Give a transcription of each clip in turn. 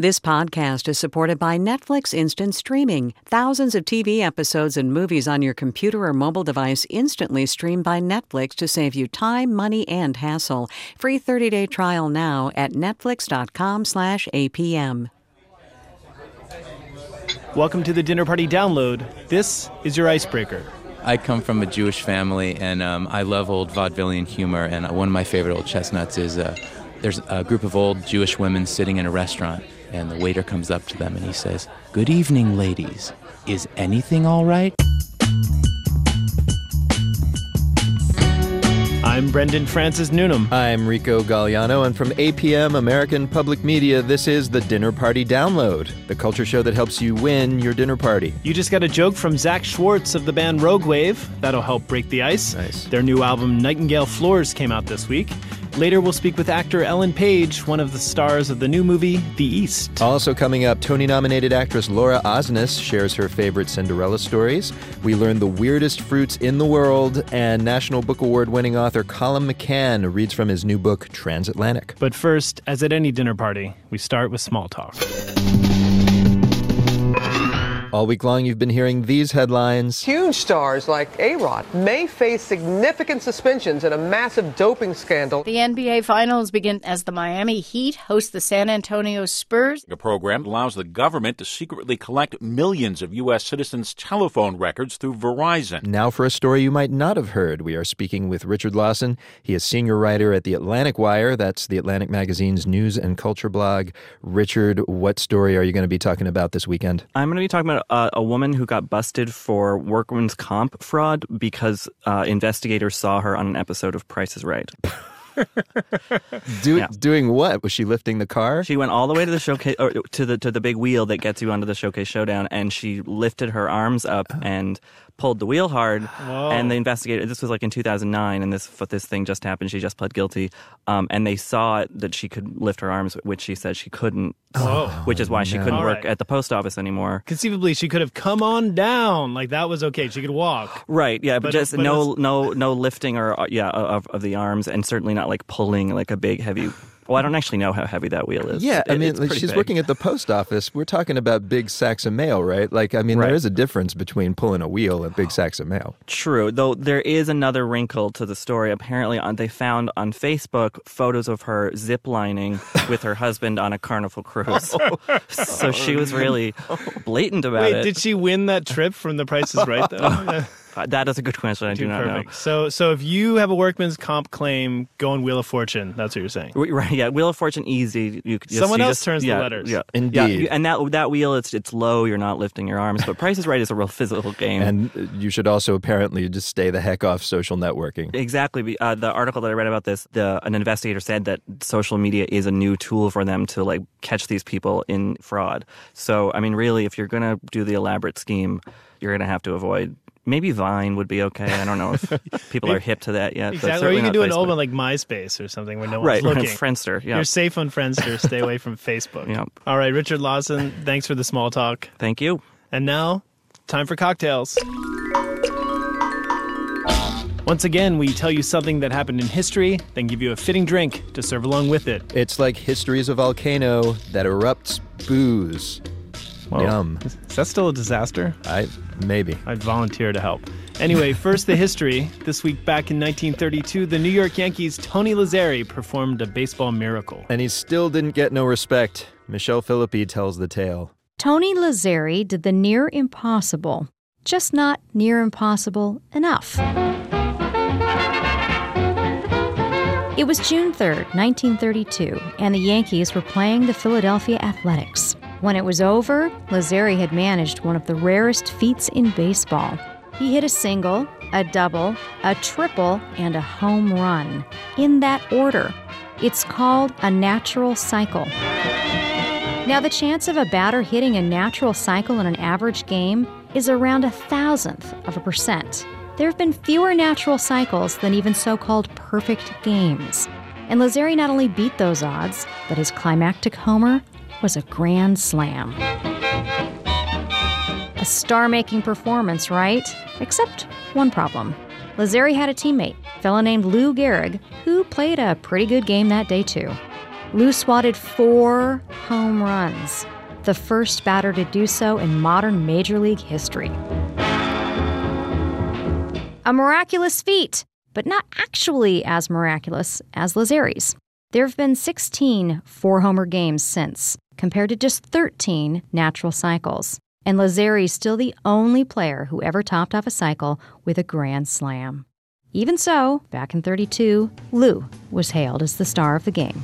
This podcast is supported by Netflix Instant Streaming. Thousands of TV episodes and movies on your computer or mobile device instantly streamed by Netflix to save you time, money, and hassle. Free 30-day trial now at netflix.com/apm. Welcome to the Dinner Party Download. This is your icebreaker. I come from a Jewish family, and um, I love old vaudevillian humor. And one of my favorite old chestnuts is uh, there's a group of old Jewish women sitting in a restaurant and the waiter comes up to them and he says, Good evening, ladies. Is anything all right? I'm Brendan Francis Newnham. I'm Rico Galliano, and from APM American Public Media, this is the Dinner Party Download, the culture show that helps you win your dinner party. You just got a joke from Zach Schwartz of the band Rogue Wave. That'll help break the ice. Nice. Their new album, Nightingale Floors, came out this week. Later, we'll speak with actor Ellen Page, one of the stars of the new movie, The East. Also, coming up, Tony nominated actress Laura Osnes shares her favorite Cinderella stories. We learn the weirdest fruits in the world, and National Book Award winning author Colum McCann reads from his new book, Transatlantic. But first, as at any dinner party, we start with small talk. Mm-hmm. All week long, you've been hearing these headlines. Huge stars like A Rod may face significant suspensions in a massive doping scandal. The NBA Finals begin as the Miami Heat host the San Antonio Spurs. A program allows the government to secretly collect millions of U.S. citizens' telephone records through Verizon. Now, for a story you might not have heard, we are speaking with Richard Lawson. He is senior writer at The Atlantic Wire. That's The Atlantic Magazine's news and culture blog. Richard, what story are you going to be talking about this weekend? I'm going to be talking about uh, a woman who got busted for workman's comp fraud because uh, investigators saw her on an episode of Price is Right. Do, Yeah. Doing what? Was she lifting the car? She went all the way to the showcase or to the to the big wheel that gets you onto the showcase showdown, and she lifted her arms up and pulled the wheel hard. And the investigator, this was like in 2009, and this this thing just happened. She just pled guilty, um, and they saw that she could lift her arms, which she said she couldn't, which is why she couldn't All work right. at the post office anymore. Conceivably, she could have come on down. Like, that was okay. She could walk. Right, yeah, but, But- just but no, no, no lifting or uh, yeah of, of the arms, and certainly not like pulling like a big heavy. Well, I don't actually know how heavy that wheel is. Yeah, I mean, like, she's big. working at the post office. We're talking about big sacks of mail, right? Like, I mean, there Right. is a difference between pulling a wheel and big sacks of mail. True, though there is another wrinkle to the story. Apparently, on, they found on Facebook photos of her ziplining with her husband on a Carnival cruise. Oh, so she was oh, really blatant about it. Wait, it. did she win that trip from The Price is Right, though? Uh, that is a good question. I do Too not know. So, so if you have a workman's comp claim, go on Wheel of Fortune. That's what you're saying. Right, yeah. Wheel of Fortune, easy. You could just, Someone you else just- turns the letters. Yeah, Indeed. Yeah, and that that wheel, it's it's low. You're not lifting your arms. But Price is Right is a real physical game. And you should also apparently just stay the heck off social networking. Exactly. Uh, the article that I read about this, the an investigator said that social media is a new tool for them to like catch these people in fraud. So, I mean, really, if you're gonna do the elaborate scheme, you're gonna have to avoid. Maybe Vine would be okay. I don't know if people are hip to that yet. but Exactly. Or you can not do an Facebook. old one like MySpace or something where no one's right, looking. Friendster. Yeah. You're safe on Friendster. Stay away from Facebook. Yep. All right, Richard Lawson, thanks for the small talk. Thank you. And now, time for cocktails. Once again, we tell you something that happened in history, then give you a fitting drink to serve along with it. It's like history is a volcano that erupts booze. Whoa. Yum. Is that still a disaster? I maybe. I'd volunteer to help. Anyway, first the history. This week back in 1932, the New York Yankees' Tony Lazzeri performed a baseball miracle. And he still didn't get no respect. Michelle Philippi tells the tale. Tony Lazzeri did the near impossible, just not near impossible enough. It was June 3rd, 1932, and the Yankees were playing the Philadelphia Athletics. When it was over, Lazzeri had managed one of the rarest feats in baseball. He hit a single, a double, a triple, and a home run. In that order. It's called a natural cycle. Now, the chance of a batter hitting a natural cycle in an average game is around a thousandth of a percent. There have been fewer natural cycles than even so called perfect games. And Lazzeri not only beat those odds, but his climactic homer was a grand slam. A star making performance, right? Except one problem. Lazzeri had a teammate, a fellow named Lou Gehrig, who played a pretty good game that day, too. Lou swatted four home runs, the first batter to do so in modern Major League history. A miraculous feat, but not actually as miraculous as Lazzeri's. There have been 16 four homer games since, compared to just 13 natural cycles. And Lazzeri's still the only player who ever topped off a cycle with a grand slam. Even so, back in 32, Lou was hailed as the star of the game.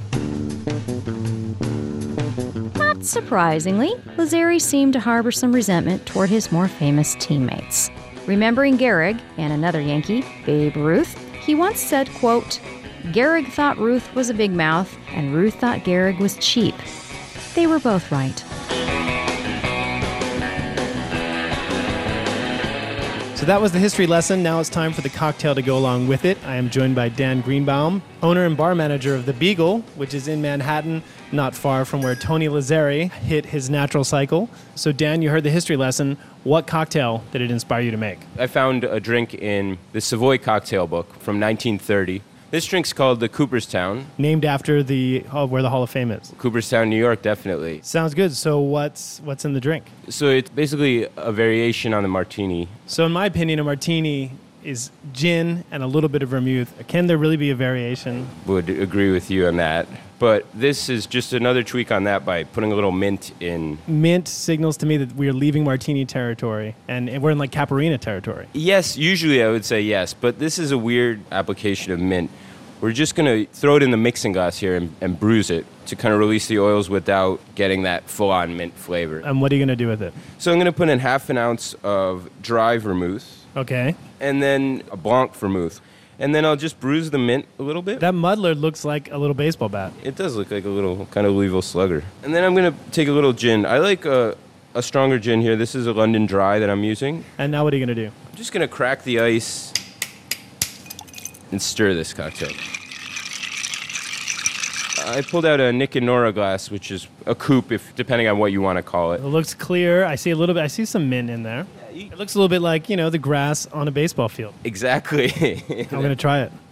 Not surprisingly, Lazzari seemed to harbor some resentment toward his more famous teammates. Remembering Gehrig and another Yankee, Babe Ruth, he once said, quote, Gehrig thought Ruth was a big mouth, and Ruth thought Gehrig was cheap. They were both right. So that was the history lesson. Now it's time for the cocktail to go along with it. I am joined by Dan Greenbaum, owner and bar manager of The Beagle, which is in Manhattan, not far from where Tony Lazzeri hit his natural cycle. So, Dan, you heard the history lesson. What cocktail did it inspire you to make? I found a drink in the Savoy cocktail book from 1930 this drink's called the Cooperstown. Named after the uh, where the Hall of Fame is. Cooperstown, New York, definitely. Sounds good. So what's what's in the drink? So it's basically a variation on the martini. So in my opinion, a martini is gin and a little bit of vermouth. Can there really be a variation? Would agree with you on that. But this is just another tweak on that by putting a little mint in. Mint signals to me that we are leaving martini territory and we're in like Caipirinha territory. Yes, usually I would say yes, but this is a weird application of mint. We're just going to throw it in the mixing glass here and, and bruise it to kind of release the oils without getting that full on mint flavor. And what are you going to do with it? So I'm going to put in half an ounce of dry vermouth. Okay. And then a blanc vermouth and then I'll just bruise the mint a little bit. That muddler looks like a little baseball bat. It does look like a little kind of Louisville slugger. And then I'm gonna take a little gin. I like a, a stronger gin here. This is a London Dry that I'm using. And now what are you gonna do? I'm just gonna crack the ice and stir this cocktail. I pulled out a Nick and Nora glass, which is a coupe, if depending on what you want to call it. It looks clear. I see a little bit. I see some mint in there. It looks a little bit like you know the grass on a baseball field. Exactly. I'm gonna try it.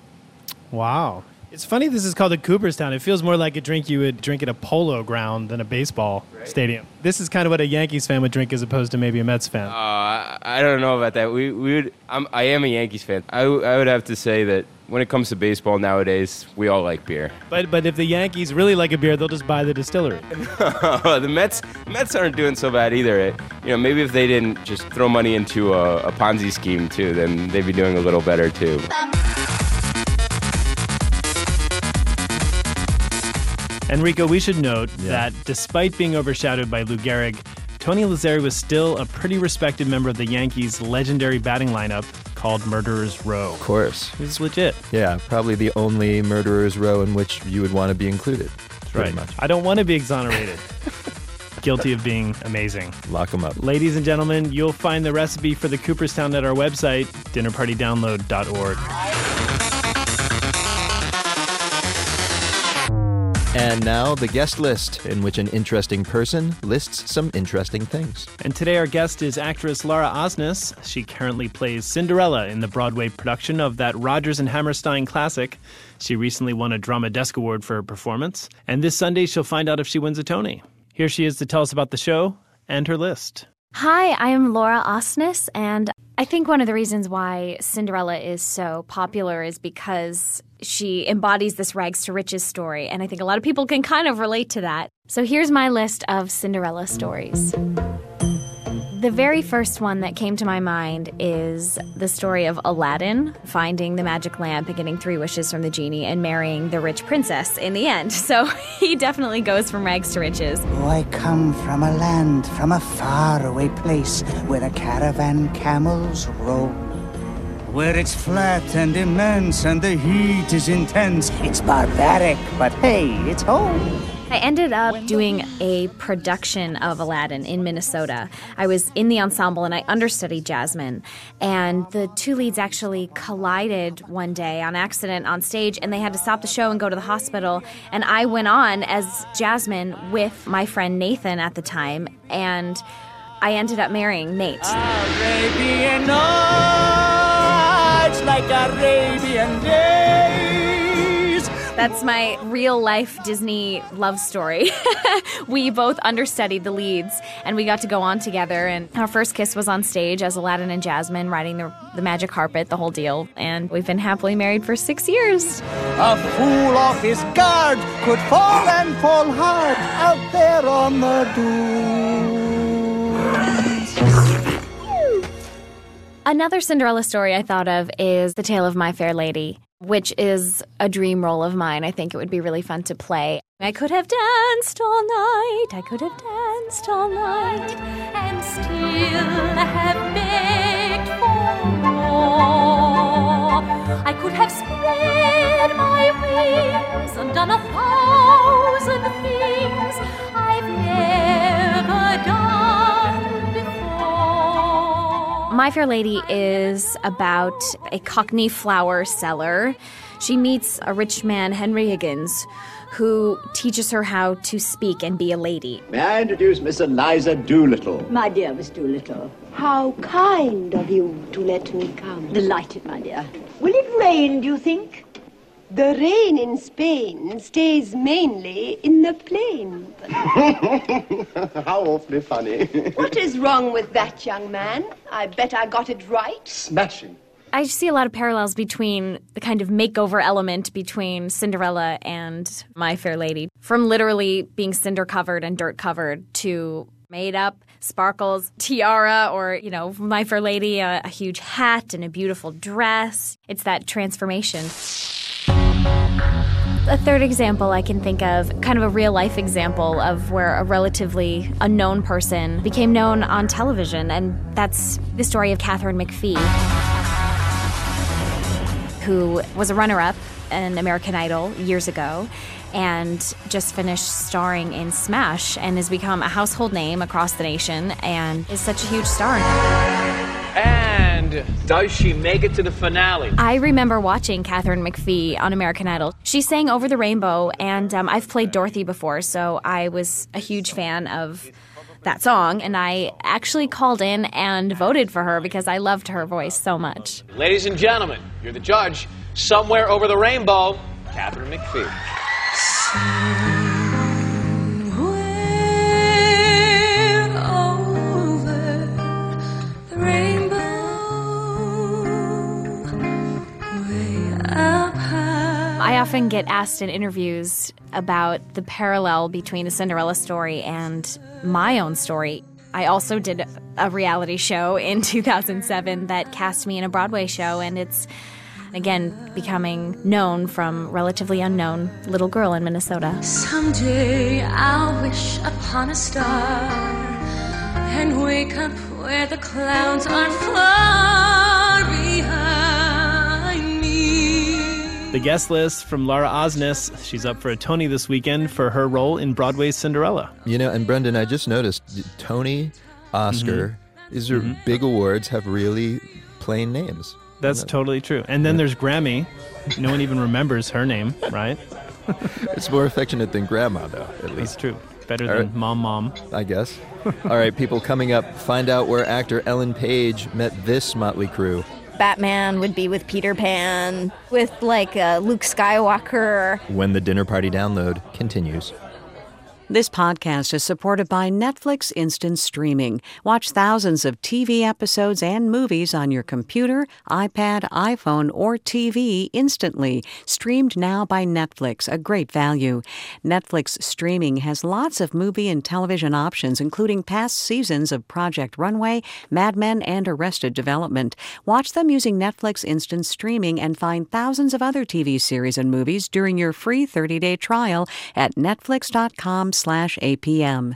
Wow. It's funny this is called the Cooperstown. It feels more like a drink you would drink at a polo ground than a baseball right. stadium. This is kind of what a Yankees fan would drink as opposed to maybe a Mets fan. Uh, I don't know about that. We, we would, I'm, I am a Yankees fan. I, I would have to say that when it comes to baseball nowadays, we all like beer. But but if the Yankees really like a beer, they'll just buy the distillery. the Mets Mets aren't doing so bad either. You know, maybe if they didn't just throw money into a, a Ponzi scheme too, then they'd be doing a little better too. Enrico, we should note yeah. that despite being overshadowed by Lou Gehrig, Tony Lazzeri was still a pretty respected member of the Yankees' legendary batting lineup called Murderers Row. Of course. He's legit. Yeah, probably the only Murderers Row in which you would want to be included. Right. Much. I don't want to be exonerated. Guilty of being amazing. Lock them up. Ladies and gentlemen, you'll find the recipe for the Cooperstown at our website, dinnerpartydownload.org. And now, the guest list, in which an interesting person lists some interesting things. And today, our guest is actress Laura Osnes. She currently plays Cinderella in the Broadway production of that Rodgers and Hammerstein classic. She recently won a Drama Desk Award for her performance. And this Sunday, she'll find out if she wins a Tony. Here she is to tell us about the show and her list. Hi, I am Laura Osnes, and I think one of the reasons why Cinderella is so popular is because she embodies this rags to riches story, and I think a lot of people can kind of relate to that. So here's my list of Cinderella stories. The very first one that came to my mind is the story of Aladdin finding the magic lamp and getting three wishes from the genie and marrying the rich princess in the end. So he definitely goes from rags to riches. Oh, I come from a land, from a faraway place where the caravan camels roam where it's flat and immense and the heat is intense. It's barbaric, but hey, it's home. I ended up doing a production of Aladdin in Minnesota. I was in the ensemble and I understudied Jasmine. And the two leads actually collided one day on accident on stage, and they had to stop the show and go to the hospital. And I went on as Jasmine with my friend Nathan at the time, and I ended up marrying Nate. Nights like Arabian days That's my real life Disney love story. we both understudied the leads and we got to go on together. And our first kiss was on stage as Aladdin and Jasmine riding the, the magic carpet, the whole deal. And we've been happily married for six years. A fool off his guard could fall and fall hard out there on the dunes. Another Cinderella story I thought of is The Tale of My Fair Lady, which is a dream role of mine. I think it would be really fun to play. I could have danced all night, I could have danced all night, and still have begged for more. I could have spread my wings and done a thousand things My Fair Lady is about a Cockney flower seller. She meets a rich man, Henry Higgins, who teaches her how to speak and be a lady. May I introduce Miss Eliza Doolittle? My dear Miss Doolittle, how kind of you to let me come. Delighted, my dear. Will it rain, do you think? The rain in Spain stays mainly in the plain. How awfully funny. What is wrong with that, young man? I bet I got it right. Smashing. I see a lot of parallels between the kind of makeover element between Cinderella and My Fair Lady. From literally being cinder covered and dirt covered to made up, sparkles, tiara, or, you know, My Fair Lady, a, a huge hat and a beautiful dress. It's that transformation. A third example I can think of, kind of a real life example of where a relatively unknown person became known on television, and that's the story of Catherine McPhee, who was a runner up in American Idol years ago and just finished starring in Smash and has become a household name across the nation and is such a huge star now. And does she make it to the finale? I remember watching Catherine McPhee on American Idol. She sang Over the Rainbow, and um, I've played Dorothy before, so I was a huge fan of that song, and I actually called in and voted for her because I loved her voice so much. Ladies and gentlemen, you're the judge. Somewhere over the rainbow, Catherine McPhee. I often get asked in interviews about the parallel between the Cinderella story and my own story. I also did a reality show in 2007 that cast me in a Broadway show, and it's again becoming known from relatively unknown little girl in Minnesota. Someday I'll wish upon a star and wake up where the clouds are far The guest list from Laura Osnes. She's up for a Tony this weekend for her role in Broadway's Cinderella. You know, and Brendan, I just noticed Tony, Oscar, mm-hmm. these are mm-hmm. big awards have really plain names. That's totally true. And then there's Grammy. No one even remembers her name, right? It's more affectionate than grandma, though, at That's least. true. Better All than right. mom, mom. I guess. All right, people coming up, find out where actor Ellen Page met this motley crew. Batman would be with Peter Pan, with like uh, Luke Skywalker. When the dinner party download continues. This podcast is supported by Netflix Instant Streaming. Watch thousands of TV episodes and movies on your computer, iPad, iPhone, or TV instantly. Streamed now by Netflix, a great value. Netflix Streaming has lots of movie and television options, including past seasons of Project Runway, Mad Men, and Arrested Development. Watch them using Netflix Instant Streaming and find thousands of other TV series and movies during your free 30-day trial at netflix.com slash APM.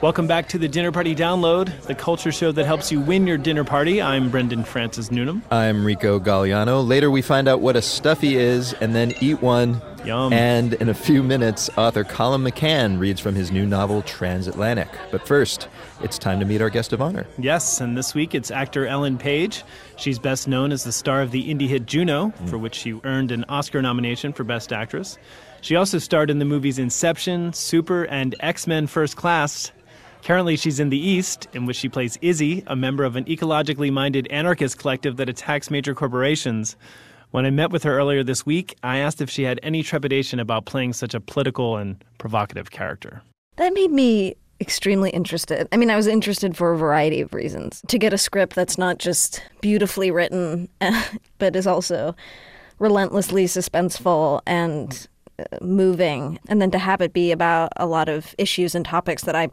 Welcome back to the Dinner Party Download, the culture show that helps you win your dinner party. I'm Brendan Francis Newnham. I'm Rico Galliano. Later, we find out what a stuffy is and then eat one. Yum. And in a few minutes, author Colum McCann reads from his new novel, Transatlantic. But first, it's time to meet our guest of honor. Yes, and this week it's actor Ellen Page. She's best known as the star of the indie hit Juno, mm. for which she earned an Oscar nomination for Best Actress. She also starred in the movies Inception, Super, and X Men First Class. Currently, she's in The East, in which she plays Izzy, a member of an ecologically minded anarchist collective that attacks major corporations. When I met with her earlier this week, I asked if she had any trepidation about playing such a political and provocative character. That made me extremely interested. I mean, I was interested for a variety of reasons. To get a script that's not just beautifully written, but is also relentlessly suspenseful and moving, and then to have it be about a lot of issues and topics that I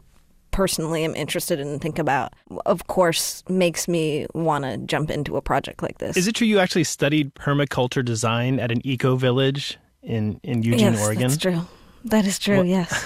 personally am interested in and think about, of course, makes me want to jump into a project like this. Is it true you actually studied permaculture design at an eco village in, in Eugene, yes, Oregon? That's true. That is true, Well- yes.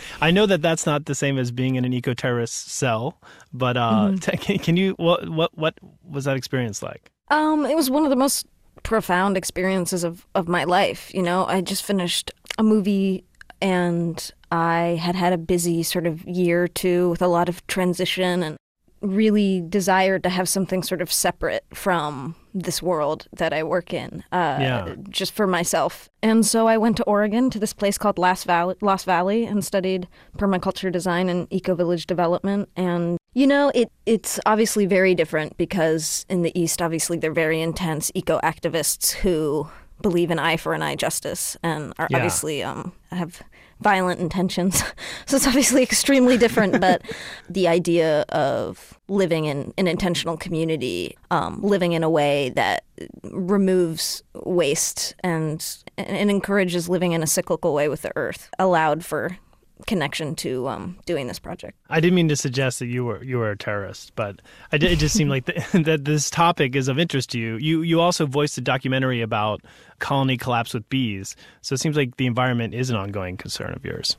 I know that that's not the same as being in an eco terrorist cell, but uh, Mhm. t- can, can you what what what was that experience like? Um, it was one of the most profound experiences of, of my life. You know, I just finished a movie and I had had a busy sort of year or two with a lot of transition and really desired to have something sort of separate from this world that I work in, uh, Yeah. just for myself. And so I went to Oregon to this place called Lost Valley, Lost Valley and studied permaculture design and eco village development. And you know, it it's obviously very different because in the East, obviously, they're very intense eco activists who believe in eye for an eye justice and are Yeah. obviously um, have violent intentions. so it's obviously extremely different. but the idea of living in an intentional community, um, living in a way that removes waste and and encourages living in a cyclical way with the earth, allowed for connection to um, doing this project. I didn't mean to suggest that you were you were a terrorist, but I did, it just seemed like the, that this topic is of interest to you. You you also voiced a documentary about colony collapse with bees, so it seems like the environment is an ongoing concern of yours.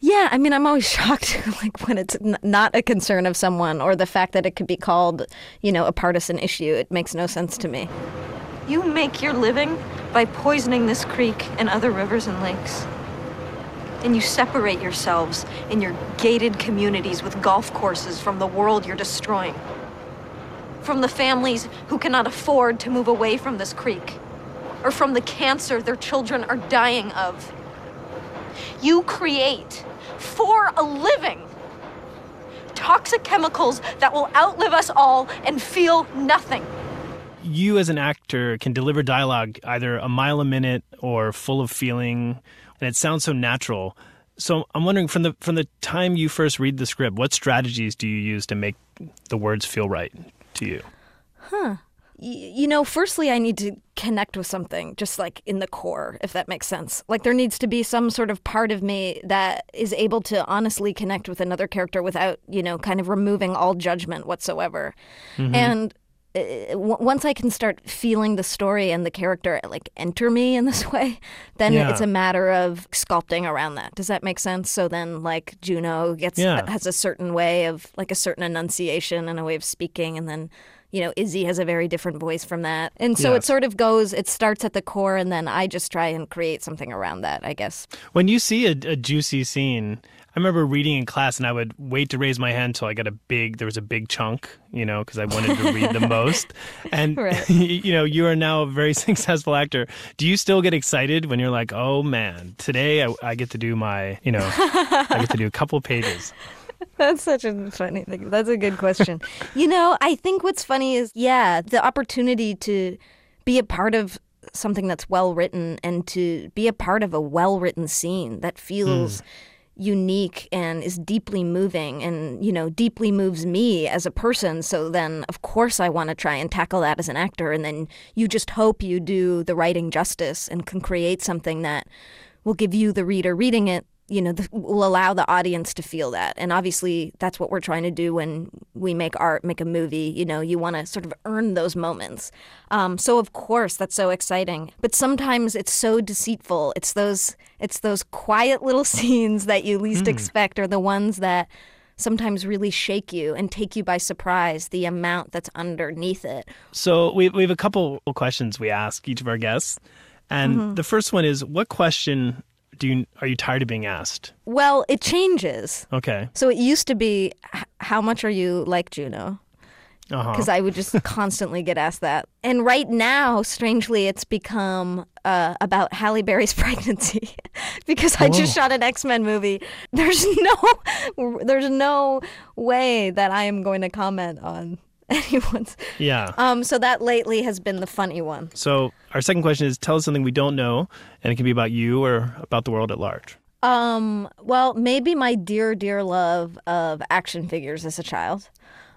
Yeah, I mean, I'm always shocked, like when it's n- not a concern of someone, or the fact that it could be called, you know, a partisan issue. It makes no sense to me. You make your living by poisoning this creek and other rivers and lakes. And you separate yourselves in your gated communities with golf courses from the world you're destroying. From the families who cannot afford to move away from this creek. Or from the cancer their children are dying of. You create, for a living, toxic chemicals that will outlive us all and feel nothing. You as an actor can deliver dialogue either a mile a minute or full of feeling, and it sounds so natural. So I'm wondering from the from the time you first read the script, what strategies do you use to make the words feel right to you? Huh. Y- you know, firstly, I need to connect with something, just like in the core, if that makes sense. Like, there needs to be some sort of part of me that is able to honestly connect with another character without, you know, kind of removing all judgment whatsoever. Mhm. And Uh, once I can start feeling the story and the character like enter me in this way, then Yeah. it's a matter of sculpting around that. Does that make sense? So then, like Juno gets Yeah. has a certain way of like a certain enunciation and a way of speaking, and then you know Izzy has a very different voice from that, and so it sort of goes. It starts at the core, and then I just try and create something around that. I guess. When you see a, a juicy scene, I remember reading in class, and I would wait to raise my hand until I got a big. There was a big chunk, you know, because I wanted to read the most. And Right. you know, you are now a very successful actor. Do you still get excited when you're like, "Oh man, today I, I get to do my, you know, I get to do a couple pages." That's such a funny thing. That's a good question. you know, I think what's funny is, yeah, the opportunity to be a part of something that's well written and to be a part of a well written scene that feels hmm. Unique and is deeply moving and, you know, deeply moves me as a person. So then, of course, I want to try and tackle that as an actor. And then you just hope you do the writing justice and can create something that will give you, the reader reading it, you know, the, will allow the audience to feel that. And obviously, that's what we're trying to do when we make art, make a movie. You know, you want to sort of earn those moments. Um, so of course, that's so exciting. But sometimes it's so deceitful. It's those, it's those quiet little scenes that you least Hmm. expect, are the ones that sometimes really shake you and take you by surprise. The amount that's underneath it. So we we have a couple of questions we ask each of our guests, and Mhm. the first one is, "What question do you are you tired of being asked?" Well, it changes. Okay. So it used to be, how much are you like Juno? Uh-huh. because I would just constantly get asked that. And right now, strangely, it's become uh, about Halle Berry's pregnancy because I just shot an X Men movie. There's no, there's no way that I am going to comment on anyone's. Yeah. Um, so that lately has been the funny one. So our second question is tell us something we don't know, and it can be about you or about the world at large. Um, well, maybe my dear, dear love of action figures as a child.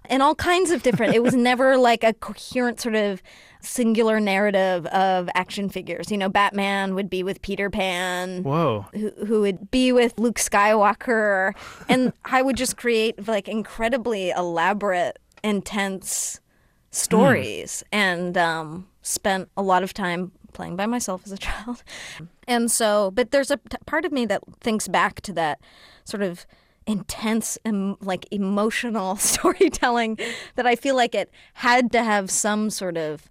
And all kinds of different. it was never like a coherent sort of singular narrative of action figures. You know, Batman would be with Peter Pan. Whoa. Who, who would be with Luke Skywalker. and I would just create like incredibly elaborate, intense stories and um, spent a lot of time playing by myself as a child. And so, but there's a t- part of me that thinks back to that sort of intense and like emotional storytelling that I feel like it had to have some sort of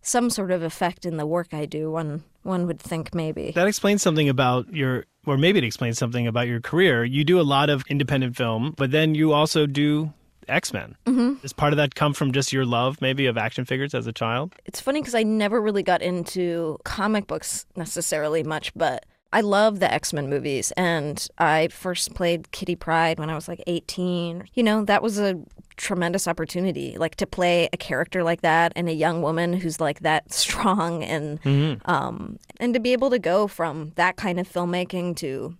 some sort of effect in the work I do. One one would think maybe. That explains something about your, or maybe it explains something about your career. You do a lot of independent film, but then you also do X Men. hmm Does part of that come from just your love, maybe, of action figures as a child? It's funny because I never really got into comic books necessarily much, but I love the X Men movies. And I first played Kitty Pryde when I was like 18. You know, that was a tremendous opportunity, like to play a character like that and a young woman who's like that strong and Mhm. um and to be able to go from that kind of filmmaking to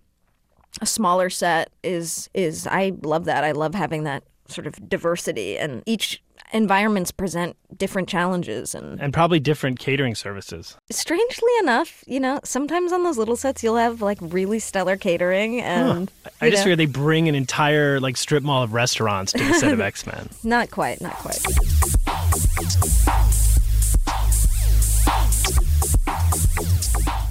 a smaller set is is I love that. I love having that sort of diversity and each environments present different challenges and And probably different catering services. strangely enough, you know, sometimes on those little sets you'll have like really stellar catering and I just know, they bring an entire like strip mall of restaurants to the set of X Men. not quite, not quite.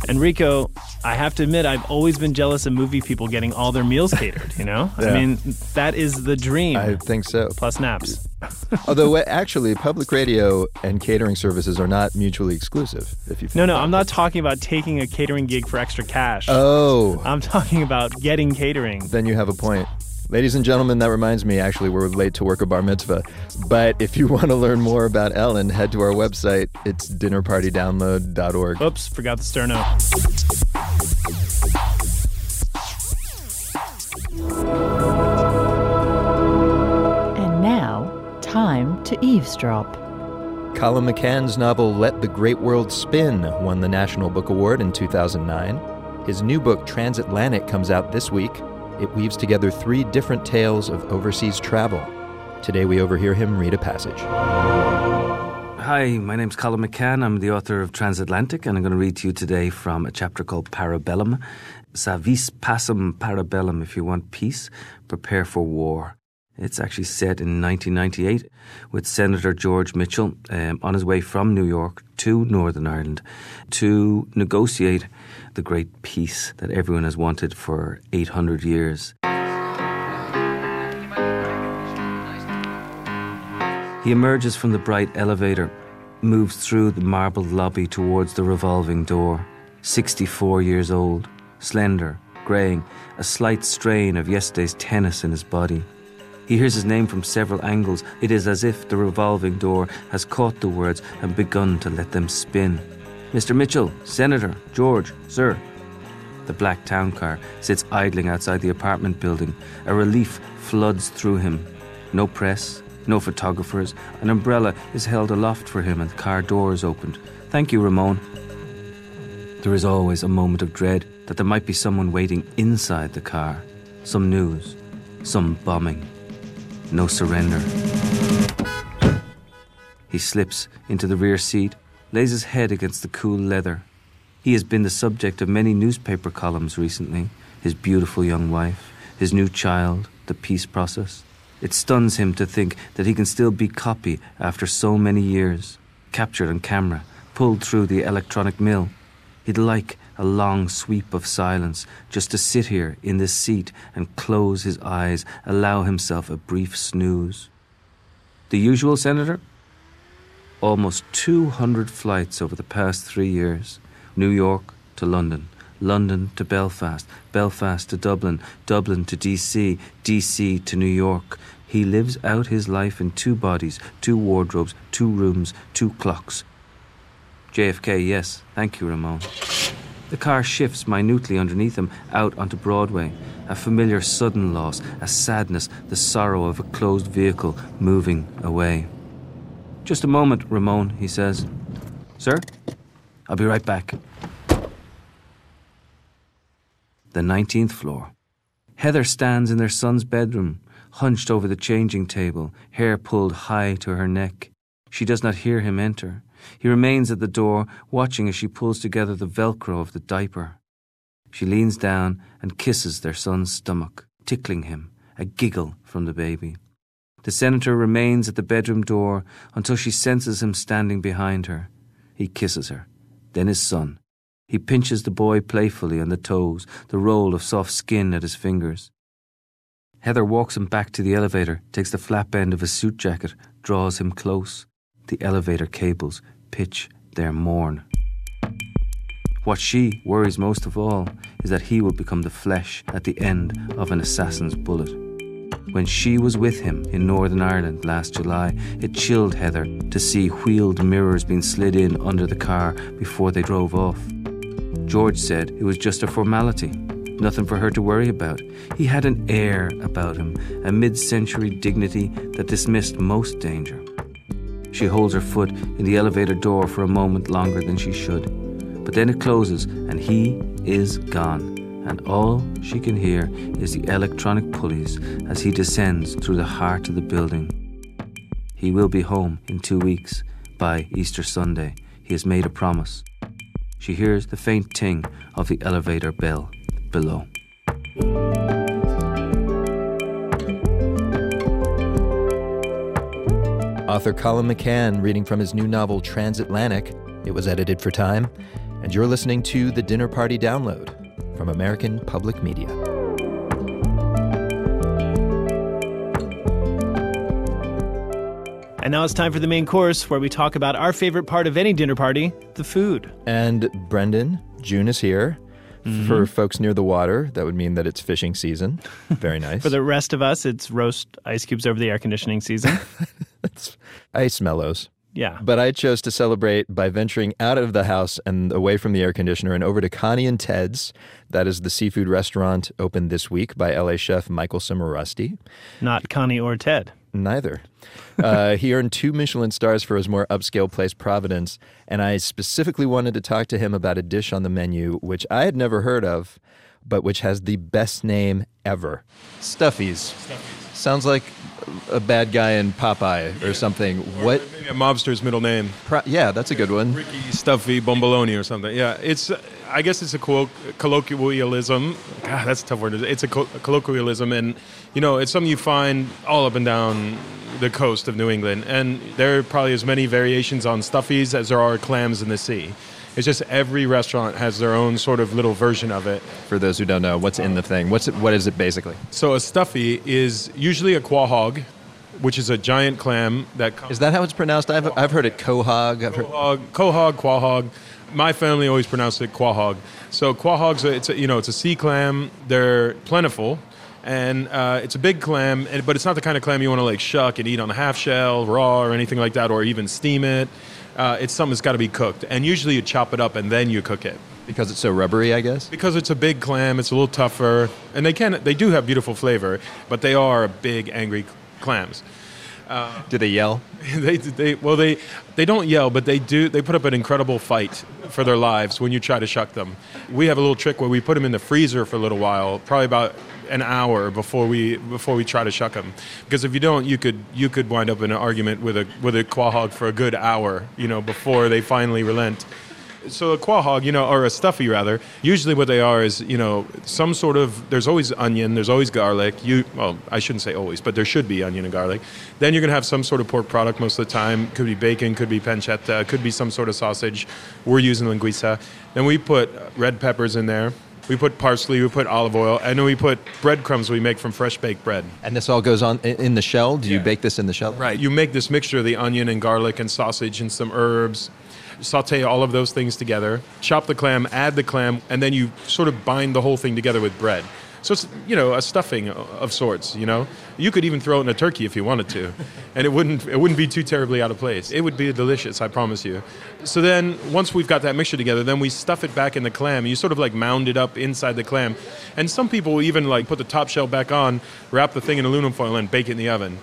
Enrico, I have to admit, I've always been jealous of movie people getting all their meals catered. You know, I mean, that is the dream. I think so. Plus naps. Although actually, public radio and catering services are not mutually exclusive. If you No, no, I'm not talking about taking a catering gig for extra cash. Oh. I'm talking about getting catering. Then you have a point. Ladies and gentlemen, that reminds me, actually, we're late to work a bar mitzvah. But if you want to learn more about Ellen, head to our website. It's dinnerpartydownload.org. Oops, forgot the sterno. And now, time to eavesdrop. Colum McCann's novel Let the Great World Spin won the National Book Award in 2009. His new book, Transatlantic, comes out this week. It weaves together three different tales of overseas travel. Today we overhear him read a passage. Hi, my name's Colum McCann. I'm the author of Transatlantic, and I'm going to read to you today from a chapter called Parabellum. Si vis pacem parabellum. If you want peace, prepare for war. It's actually set in 1998 with Senator George Mitchell um, on his way from New York to Northern Ireland to negotiate the great peace that everyone has wanted for 800 years. He emerges from the bright elevator, moves through the marbled lobby towards the revolving door. 64 years old, slender, greying, a slight strain of yesterday's tennis in his body. He hears his name from several angles. It is as if the revolving door has caught the words and begun to let them spin. Mr. Mitchell, Senator, George, sir. The black town car sits idling outside the apartment building. A relief floods through him. No press, no photographers. An umbrella is held aloft for him and the car door is opened. Thank you, Ramon. There is always a moment of dread that there might be someone waiting inside the car. Some news, some bombing. No surrender. He slips into the rear seat, lays his head against the cool leather. He has been the subject of many newspaper columns recently his beautiful young wife, his new child, the peace process. It stuns him to think that he can still be copy after so many years, captured on camera, pulled through the electronic mill. He'd like a long sweep of silence, just to sit here in this seat and close his eyes, allow himself a brief snooze. The usual, Senator? Almost 200 flights over the past three years New York to London, London to Belfast, Belfast to Dublin, Dublin to DC, DC to New York. He lives out his life in two bodies, two wardrobes, two rooms, two clocks. JFK, yes. Thank you, Ramon. The car shifts minutely underneath him out onto Broadway. A familiar sudden loss, a sadness, the sorrow of a closed vehicle moving away. Just a moment, Ramon, he says. Sir? I'll be right back. The 19th floor. Heather stands in their son's bedroom, hunched over the changing table, hair pulled high to her neck. She does not hear him enter. He remains at the door, watching as she pulls together the velcro of the diaper. She leans down and kisses their son's stomach, tickling him, a giggle from the baby. The senator remains at the bedroom door until she senses him standing behind her. He kisses her, then his son. He pinches the boy playfully on the toes, the roll of soft skin at his fingers. Heather walks him back to the elevator, takes the flap end of his suit jacket, draws him close. The elevator cables pitch their mourn. What she worries most of all is that he will become the flesh at the end of an assassin's bullet. When she was with him in Northern Ireland last July, it chilled Heather to see wheeled mirrors being slid in under the car before they drove off. George said it was just a formality, nothing for her to worry about. He had an air about him, a mid century dignity that dismissed most danger. She holds her foot in the elevator door for a moment longer than she should. But then it closes and he is gone. And all she can hear is the electronic pulleys as he descends through the heart of the building. He will be home in two weeks, by Easter Sunday. He has made a promise. She hears the faint ting of the elevator bell below. Author Colum McCann reading from his new novel Transatlantic. It was edited for time. And you're listening to The Dinner Party Download from American Public Media. And now it's time for the main course where we talk about our favorite part of any dinner party the food. And Brendan, June is here. Mm-hmm. For folks near the water, that would mean that it's fishing season. Very nice. For the rest of us, it's roast ice cubes over the air conditioning season. ice mellows. Yeah. But I chose to celebrate by venturing out of the house and away from the air conditioner and over to Connie and Ted's. That is the seafood restaurant opened this week by LA chef Michael Cimarusty. Not Connie or Ted. Neither. Uh, he earned two Michelin stars for his more upscale place, Providence, and I specifically wanted to talk to him about a dish on the menu which I had never heard of, but which has the best name ever Stuffies. Sounds like a bad guy in Popeye or something. What? Maybe a mobster's middle name. Pro- yeah, that's a good one. Ricky Stuffy Bomboloni or something. Yeah, it's. I guess it's a colloq- colloquialism. God, that's a tough word. It's a, co- a colloquialism, and you know, it's something you find all up and down the coast of New England. And there are probably as many variations on stuffies as there are clams in the sea. It's just every restaurant has their own sort of little version of it. For those who don't know, what's in the thing? What's it, what is it basically? So a stuffy is usually a quahog, which is a giant clam that comes. Is that how it's pronounced? I've, I've heard it quahog. I've heard... Quahog, quahog, quahog. My family always pronounced it quahog. So quahogs, a- it's a, you know, it's a sea clam. They're plentiful, and uh, it's a big clam. But it's not the kind of clam you want to like shuck and eat on a half shell, raw, or anything like that, or even steam it. Uh, it's something that's got to be cooked, and usually you chop it up and then you cook it. Because it's so rubbery, I guess. Because it's a big clam, it's a little tougher, and they can they do have beautiful flavor, but they are big, angry clams. Uh, do they yell? they, they well they they don't yell, but they do. They put up an incredible fight for their lives when you try to shuck them. We have a little trick where we put them in the freezer for a little while, probably about an hour before we before we try to shuck them. Because if you don't, you could you could wind up in an argument with a with a quahog for a good hour, you know, before they finally relent. So a quahog, you know, or a stuffy rather, usually what they are is, you know, some sort of. There's always onion, there's always garlic. You, well, I shouldn't say always, but there should be onion and garlic. Then you're gonna have some sort of pork product most of the time. Could be bacon, could be pancetta, could be some sort of sausage. We're using linguiça. Then we put red peppers in there. We put parsley, we put olive oil, and then we put breadcrumbs we make from fresh baked bread. And this all goes on in, in the shell? Do you bake this in the shell? Right. You make this mixture of the onion and garlic and sausage and some herbs. Saute all of those things together. Chop the clam, add the clam, and then you sort of bind the whole thing together with bread. So it's you know a stuffing of sorts. You know, you could even throw it in a turkey if you wanted to, and it wouldn't it wouldn't be too terribly out of place. It would be delicious, I promise you. So then once we've got that mixture together, then we stuff it back in the clam. You sort of like mound it up inside the clam, and some people even like put the top shell back on, wrap the thing in aluminum foil, and bake it in the oven.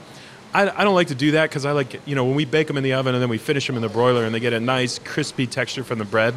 I, I don't like to do that because I like, you know, when we bake them in the oven and then we finish them in the broiler and they get a nice crispy texture from the bread.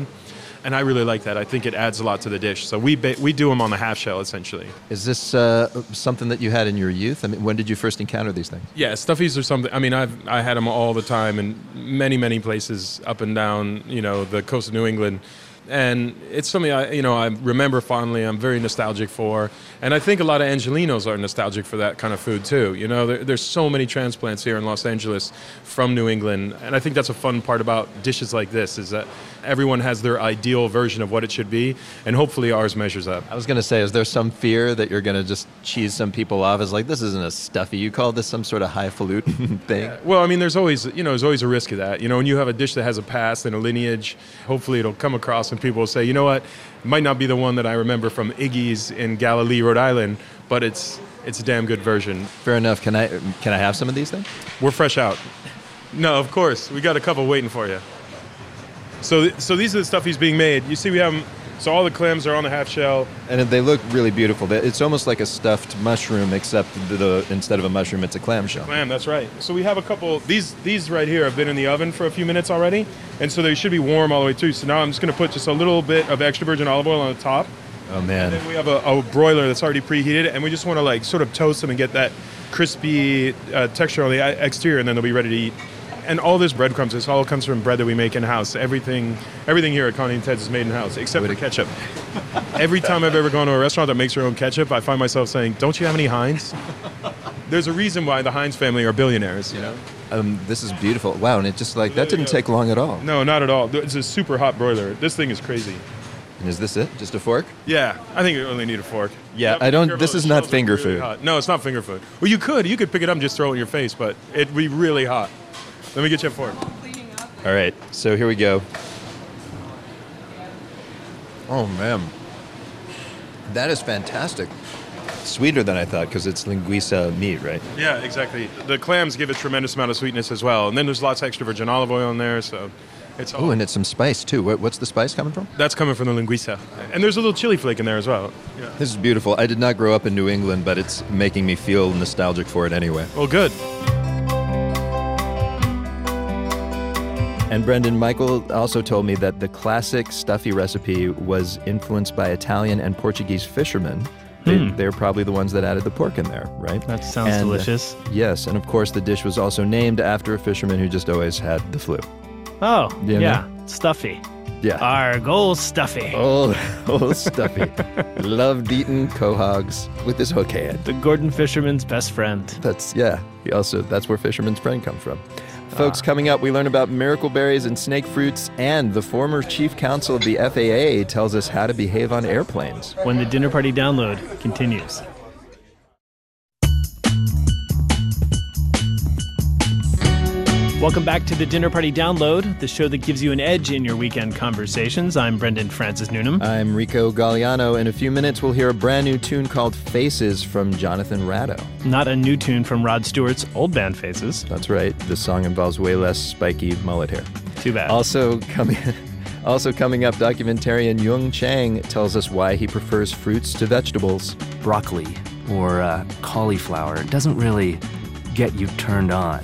And I really like that. I think it adds a lot to the dish. So we ba- we do them on the half shell essentially. Is this uh, something that you had in your youth? I mean, when did you first encounter these things? Yeah, stuffies are something. I mean, I've I had them all the time in many many places up and down, you know, the coast of New England, and it's something I you know I remember fondly. I'm very nostalgic for, and I think a lot of Angelinos are nostalgic for that kind of food too. You know, there, there's so many transplants here in Los Angeles from New England, and I think that's a fun part about dishes like this is that everyone has their ideal version of what it should be, and hopefully ours measures up. I was going to say, is there some fear that you're going to just cheese some people off as like, this isn't a stuffy? You call this some sort of highfalutin thing? Well, I mean, there's always, you know, there's always a risk of that. You know, when you have a dish that has a past and a lineage, hopefully it'll come across and people will say, you know what, it might not be the one that I remember from Iggy's in Galilee, Rhode Island, but it's it's a damn good version. Fair enough. Can I can I have some of these things? We're fresh out. No, of course. We got a couple waiting for you. So, so these are the stuff he's being made. You see, we have them. So all the clams are on the half shell. And they look really beautiful. It's almost like a stuffed mushroom, except the, instead of a mushroom, it's a clam shell. Clam, that's right. So we have a couple. These these right here have been in the oven for a few minutes already, and so they should be warm all the way through. So now I'm just going to put just a little bit of extra virgin olive oil on the top. Oh man. And then we have a, a broiler that's already preheated, and we just want to like sort of toast them and get that crispy uh, texture on the uh, exterior, and then they'll be ready to eat. And all this breadcrumbs, this all comes from bread that we make in house. Everything, everything here at Connie and Ted's is made in house, except for the ketchup. Every time I've ever gone to a restaurant that makes their own ketchup, I find myself saying, "Don't you have any Heinz?" There's a reason why the Heinz family are billionaires, you know. Um, this is beautiful. Wow, and it just like that didn't take long at all. No, not at all. It's a super hot broiler. This thing is crazy. And is this it? Just a fork? Yeah, I think you only need a fork. Yeah, I don't. This is not finger really food. hot. No, it's not finger food. Well, you could. You could pick it up and just throw it in your face, but it'd be really hot. Let me get you a fork. All right, so here we go. Oh man, that is fantastic. Sweeter than I thought because it's linguiça meat, right? Yeah, exactly. The clams give a tremendous amount of sweetness as well, and then there's lots of extra virgin olive oil in there, so it's all. Oh, and it's some spice too. What, what's the spice coming from? That's coming from the linguiça, and there's a little chili flake in there as well. Yeah. This is beautiful. I did not grow up in New England, but it's making me feel nostalgic for it anyway. Well, good. And Brendan Michael also told me that the classic stuffy recipe was influenced by Italian and Portuguese fishermen. They, Hmm. They're probably the ones that added the pork in there, right? That sounds And, uh, delicious. yes, and of course the dish was also named after a fisherman who just always had the flu. Oh, You yeah. know? Stuffy. Yeah. Our goal stuffy. Oh, oh, stuffy. Loved eating quahogs with his hook hand. The Gordon Fisherman's best friend. That's yeah. He also that's where fisherman's friend comes from. Folks, coming up, we learn about miracle berries and snake fruits, and the former chief counsel of the FAA tells us how to behave on airplanes. When the dinner party download continues. Welcome back to the Dinner Party Download, the show that gives you an edge in your weekend conversations. I'm Brendan Francis Noonan. I'm Rico Galliano. In a few minutes, we'll hear a brand new tune called Faces from Jonathan Rado. Not a new tune from Rod Stewart's old band Faces. That's right. This song involves way less spiky mullet hair. Too bad. Also coming, also coming up, documentarian Yung Chang tells us why he prefers fruits to vegetables. broccoli or uh, cauliflower doesn't really get you turned on.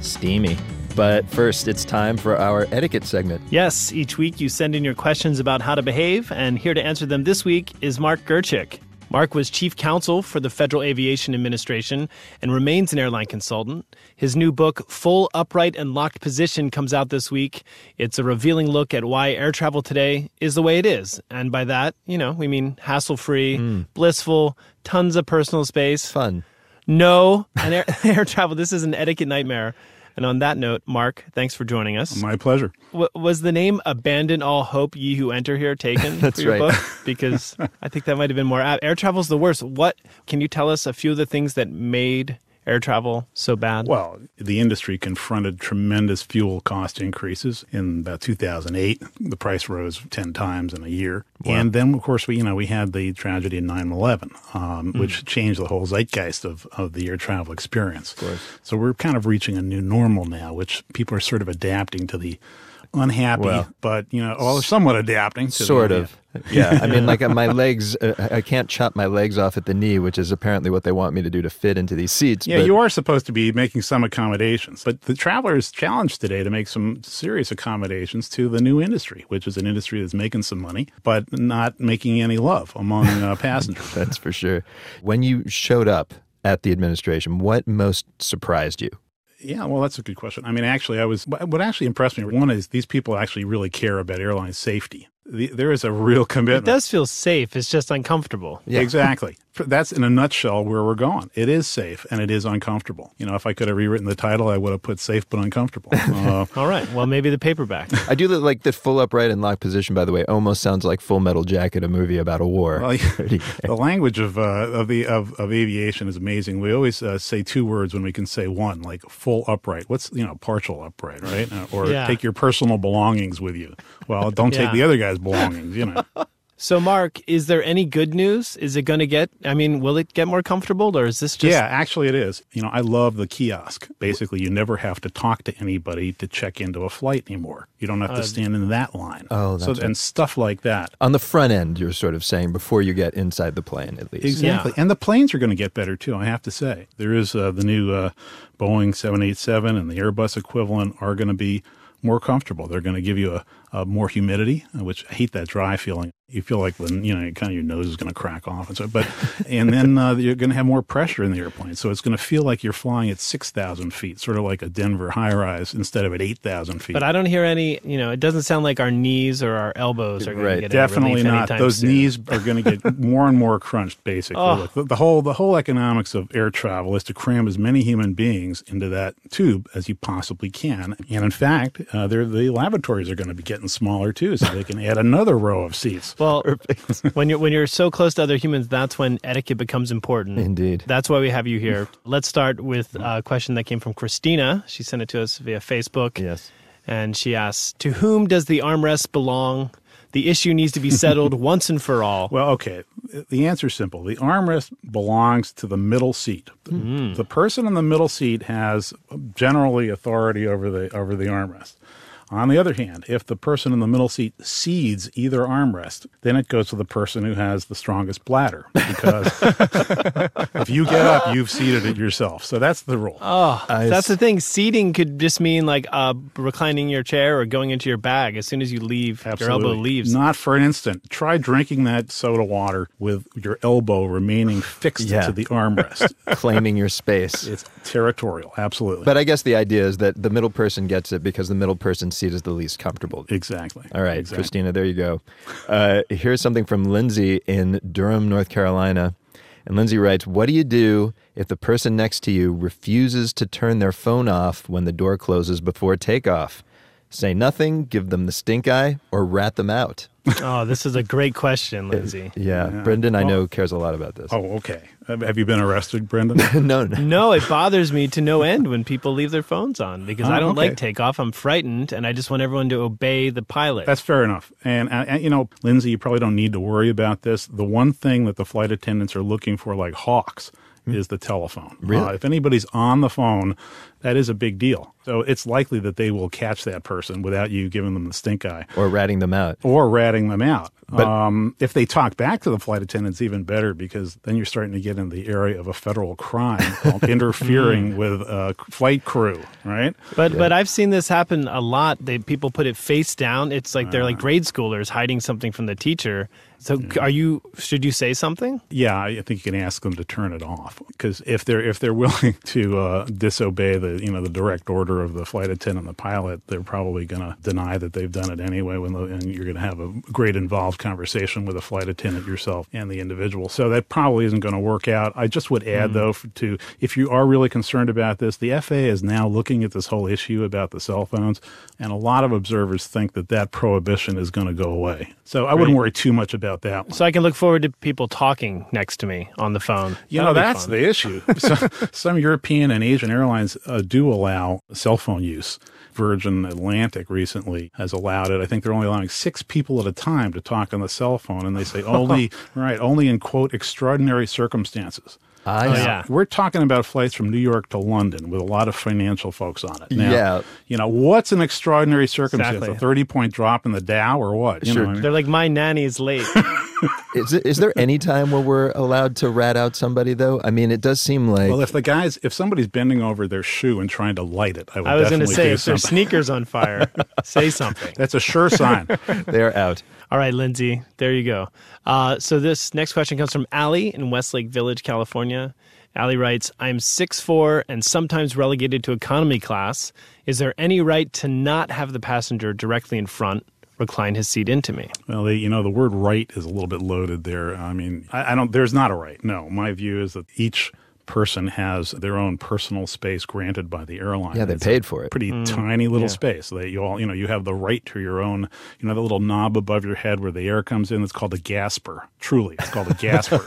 Steamy. But first, it's time for our etiquette segment. Yes, each week you send in your questions about how to behave, and here to answer them this week is Mark Gerchick. Mark was chief counsel for the Federal Aviation Administration and remains an airline consultant. His new book, Full Upright and Locked Position, comes out this week. It's a revealing look at why air travel today is the way it is. And by that, you know, we mean hassle free, hmm. blissful, tons of personal space. Fun. No, an air, air travel, this is an etiquette nightmare. And on that note, Mark, thanks for joining us. My pleasure. W- was the name "Abandon All Hope, Ye Who Enter Here" taken That's for your right. book? Because I think that might have been more apt. Air travel's the worst. What can you tell us? A few of the things that made air travel so bad. Well, the industry confronted tremendous fuel cost increases in about 2008. The price rose 10 times in a year. And then, of course, we, you know, we had the tragedy in 9-11, um, Hmm. which changed the whole zeitgeist of, of the air travel experience. So we're kind of reaching a new normal now, which people are sort of adapting to the unhappy, Well. but you know, well, somewhat adapting. To Sort of. Yeah, I mean, like uh, my legs, uh, I can't chop my legs off at the knee, which is apparently what they want me to do to fit into these seats. Yeah, but- you are supposed to be making some accommodations, but the traveler is challenged today to make some serious accommodations to the new industry, which is an industry that's making some money, but not making any love among uh, passengers. That's for sure. When you showed up at the administration, what most surprised you? Yeah, well, that's a good question. I mean, actually, I was what actually impressed me. One is these people actually really care about airline safety. The, there is a real commitment. It does feel safe. It's just uncomfortable. Exactly. That's in a nutshell where we're going. It is safe and it is uncomfortable. You know, if I could have rewritten the title, I would have put "safe but uncomfortable." Uh, All right. Well, maybe the paperback. I do li- like the full upright and locked position, by the way, almost sounds like Full Metal Jacket, a movie about a war. Well, the language of uh, of the of, of aviation is amazing. We always uh, say two words when we can say one, like full upright. What's you know partial upright, right? Uh, or Yeah. take your personal belongings with you. Well, don't Yeah. take the other guy's belongings. You know. So, Mark, is there any good news? Is it going to get, I mean, will it get more comfortable or is this just. yeah, actually, it is. You know, I love the kiosk. Basically, you never have to talk to anybody to check into a flight anymore. You don't have to Uh, stand in that line. Oh, so that's and stuff like that. On the front end, you're sort of saying before you get inside the plane, at least. Exactly. And the planes are going to get better too, I have to say. There is uh, the new uh, Boeing 787 and the Airbus equivalent are going to be more comfortable. They're going to give you a, a more humidity, uh, which I hate that dry feeling. You feel like the you know kind of your nose is going to crack off and so. But and then uh, you're going to have more pressure in the airplane, so it's going to feel like you're flying at six thousand feet, sort of like a Denver high rise instead of at eight thousand feet. But I don't hear any, you know, it doesn't sound like our knees or our elbows are going to get Definitely relief not. Those soon. knees are going to get more and more crunched. Basically, Oh. Look, the, the whole the whole economics of air travel is to cram as many human beings into that tube as you possibly can. And in fact, uh, the lavatories are going to be getting smaller too, so they can add another row of seats. Well, when you're when you're so close to other humans, that's when etiquette becomes important. Indeed. That's why we have you here. Let's start with a question that came from Christina. She sent it to us via Facebook. Yes. And she asks, "To whom does the armrest belong? The issue needs to be settled once and for all." Well, okay. The answer is simple. The armrest belongs to the middle seat. The, hmm. the person in the middle seat has generally authority over the over the armrest. On the other hand, if the person in the middle seat cedes either armrest, then it goes to the person who has the strongest bladder because if you get up, you've ceded it yourself. So that's the rule. Oh, I that's s- the thing. Ceding could just mean like uh, reclining your chair or going into your bag. As soon as you leave, your elbow leaves. Not for an instant. Try drinking that soda water with your elbow remaining fixed Yeah. to the armrest. Claiming your space. It's territorial, absolutely. But I guess the idea is that the middle person gets it because the middle person's seat is the least comfortable. Exactly. All right, Exactly. Christina, there you go. Uh, here's something from Lindsay in Durham, North Carolina. And Lindsay writes, What do you do if the person next to you refuses to turn their phone off when the door closes before takeoff? Say nothing, give them the stink eye, or rat them out? Oh, this is a great question, Lindsay. Yeah, Yeah. Brendan, I know, cares a lot about this. Oh, okay. Have have you been arrested, Brendan? no, no. No, it bothers me to no end when people leave their phones on because I Oh, don't okay. like takeoff. I'm frightened, and I just want everyone to obey the pilot. That's fair enough. And, uh, you know, Lindsay, you probably don't need to worry about this. The one thing that the flight attendants are looking for, like hawks, is the telephone. Really? Uh, if anybody's on the phone, that is a big deal. So it's likely that they will catch that person without you giving them the stink eye Or ratting them out. or ratting them out. But- um, if they talk back to the flight attendants, even better, because then you're starting to get in the area of a federal crime called interfering with a flight crew, right? But but I've seen this happen a lot. They people put it face down. It's like they're Uh. like grade schoolers hiding something from the teacher. So are you? Should you say something? Yeah, I think you can ask them to turn it off because if they're if they're willing to uh, disobey the you know the direct order of the flight attendant and the pilot, they're probably going to deny that they've done it anyway. When the, and you're going to have a great involved conversation with a flight attendant yourself and the individual. So that probably isn't going to work out. I just would add though f- to if you are really concerned about this, the FAA is now looking at this whole issue about the cell phones, and a lot of observers think that that prohibition is going to go away. So I wouldn't worry too much about that. One. So I can look forward to people talking next to me on the phone. You know, That'll be that's fun. the issue. so, some European and Asian airlines uh, do allow cell phone use. Virgin Atlantic recently has allowed it. I think they're only allowing six people at a time to talk on the cell phone, and they say only right, only in quote extraordinary circumstances. I Now, yeah. We're talking about flights from New York to London with a lot of financial folks on it. Now, Yeah. You know, what's an extraordinary circumstance? Exactly. A 30 point drop in the Dow or what? You Sure. know what I mean? They're like, my nanny's late. Is, it, is there any time where we're allowed to rat out somebody, though? I mean, it does seem like. Well, if the guys, if somebody's bending over their shoe and trying to light it, I would I was going to say, do if their sneakers on fire, say something. That's a sure sign. They're out. All right, Lindsay, there you go. Uh, so this next question comes from Allie in Westlake Village, California. Allie writes, I'm 6'4 and sometimes relegated to economy class. Is there any right to not have the passenger directly in front recline his seat into me? Well, they, you know, the word right is a little bit loaded there. I mean, I, I don't, there's not a right. No, my view is that each person has their own personal space granted by the airline. Yeah, they It's paid a for it. Pretty Mm, tiny little yeah. space. That you all, you know, you have the right to your own, you know, the little knob above your head where the air comes in. It's called a gasper. Truly, it's called a gasper.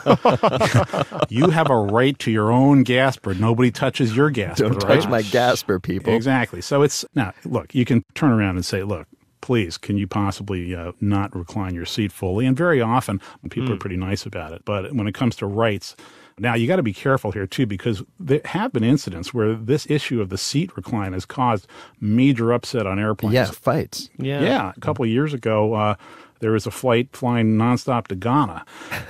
you have a right to your own gasper. Nobody touches your gasper. Don't touch my gasper, people. Exactly. So it's now look, you can turn around and say, look, please, can you possibly uh, not recline your seat fully? And very often, people are Hmm. pretty nice about it. But when it comes to rights, now you got to be careful here too, because there have been incidents where this issue of the seat recline has caused major upset on airplanes. Yeah, fights. Yeah. Yeah. A couple of years ago, uh, there was a flight flying nonstop to Ghana,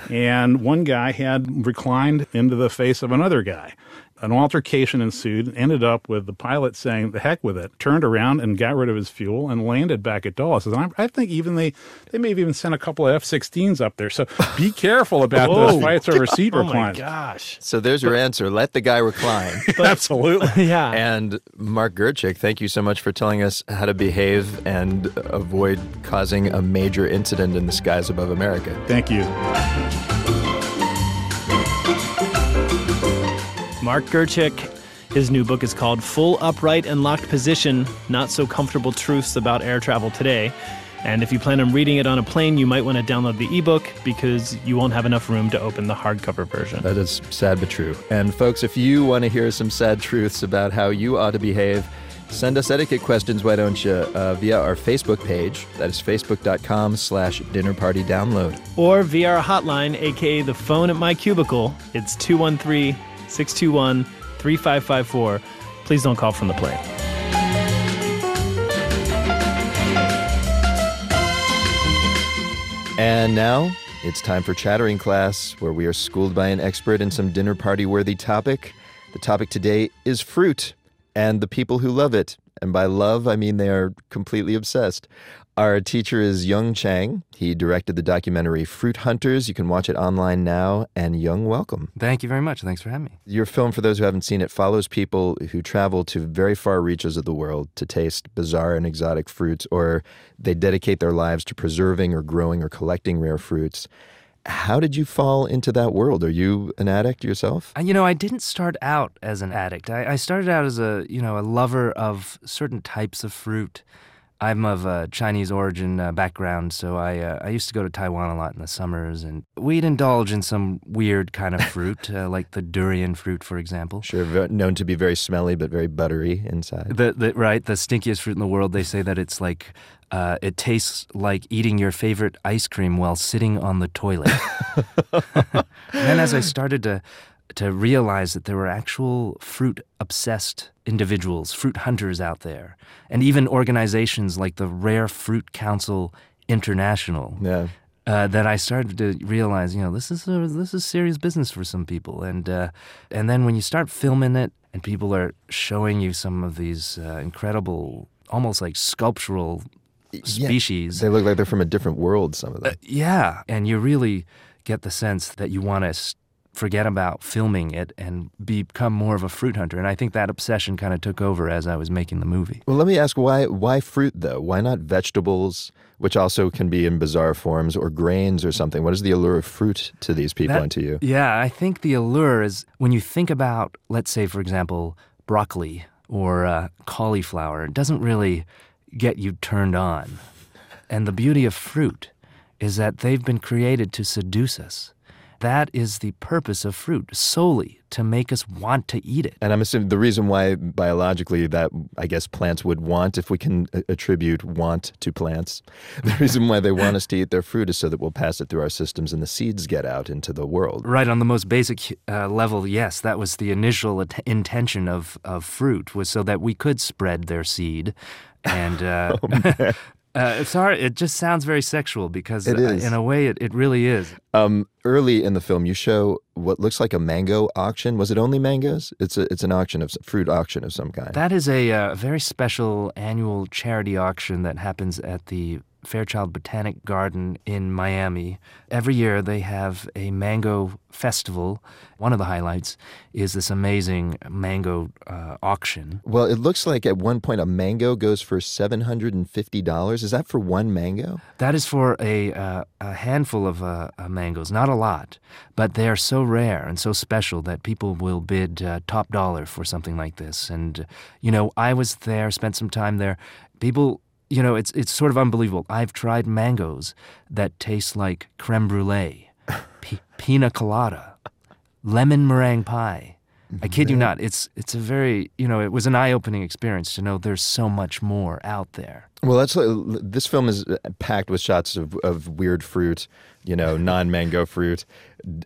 and one guy had reclined into the face of another guy. An altercation ensued, ended up with the pilot saying, the heck with it, turned around and got rid of his fuel and landed back at Dulles. And I, I think even they, they may have even sent a couple of F 16s up there. So be careful about those Whoa. fights over seat Oh my gosh. So there's your answer. Let the guy recline. Absolutely. yeah. And Mark Gerchick, thank you so much for telling us how to behave and avoid causing a major incident in the skies above America. Thank you. Mark Gerchick. His new book is called Full Upright and Locked Position Not So Comfortable Truths About Air Travel Today. And if you plan on reading it on a plane, you might want to download the ebook because you won't have enough room to open the hardcover version. That is sad but true. And folks, if you want to hear some sad truths about how you ought to behave, send us etiquette questions, why don't you, uh, via our Facebook page. That is facebook.com slash dinner party download. Or via our hotline, aka the phone at my cubicle. It's 213 621 3554. Please don't call from the plane. And now it's time for Chattering Class, where we are schooled by an expert in some dinner party worthy topic. The topic today is fruit and the people who love it. And by love, I mean they are completely obsessed. Our teacher is Yung Chang. He directed the documentary Fruit Hunters. You can watch it online now. And Yung, welcome. Thank you very much. Thanks for having me. Your film, for those who haven't seen it, follows people who travel to very far reaches of the world to taste bizarre and exotic fruits, or they dedicate their lives to preserving or growing or collecting rare fruits. How did you fall into that world? Are you an addict yourself? Uh, You know, I didn't start out as an addict. I, I started out as a you know a lover of certain types of fruit. I'm of a Chinese origin uh, background, so I uh, I used to go to Taiwan a lot in the summers, and we'd indulge in some weird kind of fruit, uh, like the durian fruit, for example. Sure, ve- known to be very smelly but very buttery inside. The, the right, the stinkiest fruit in the world. They say that it's like uh, it tastes like eating your favorite ice cream while sitting on the toilet. and then, as I started to to realize that there were actual fruit obsessed individuals, fruit hunters out there, and even organizations like the Rare Fruit Council International. Yeah. Uh, that I started to realize, you know, this is a, this is serious business for some people, and uh, and then when you start filming it, and people are showing you some of these uh, incredible, almost like sculptural species, They look like they're from a different world, some of them. yeah, and you really get the sense that you want to forget about filming it and become more of a fruit hunter. And I think that obsession kind of took over as I was making the movie. Well, let me ask why why fruit though? Why not vegetables, which also can be in bizarre forms, or grains or something? What is the allure of fruit to these people That- and to you? Yeah, I think the allure is when you think about, let's say, for example, broccoli or uh, cauliflower, it doesn't really get you turned on. And the beauty of fruit is that they've been created to seduce us. That is the purpose of fruit, solely to make us want to eat it. And I'm assuming the reason why biologically that I guess plants would want, if we can attribute want to plants, the reason why they want us to eat their fruit is so that we'll pass it through our systems and the seeds get out into the world. Right on the most basic uh, level, yes, that was the initial at- intention of, of fruit was so that we could spread their seed, and uh, uh, it's hard. It just sounds very sexual because uh, in a way it, it really is. Um, early in the film, you show what looks like a mango auction. Was it only mangoes? It's a it's an auction of fruit auction of some kind. That is a uh, very special annual charity auction that happens at the Fairchild Botanic Garden in Miami. Every year they have a mango festival. One of the highlights is this amazing mango uh, auction. Well, it looks like at one point a mango goes for seven hundred and fifty dollars. Is that for one mango? That is for a, uh, a handful of uh, uh, mangoes, not a lot, but they are so rare and so special that people will bid uh, top dollar for something like this. And, you know, I was there, spent some time there. People, you know, it's, it's sort of unbelievable. I've tried mangoes that taste like creme brulee, p- pina colada, lemon meringue pie. I kid you not. It's it's a very you know it was an eye opening experience to know there's so much more out there. Well, that's this film is packed with shots of, of weird fruit, you know, non-mango fruit,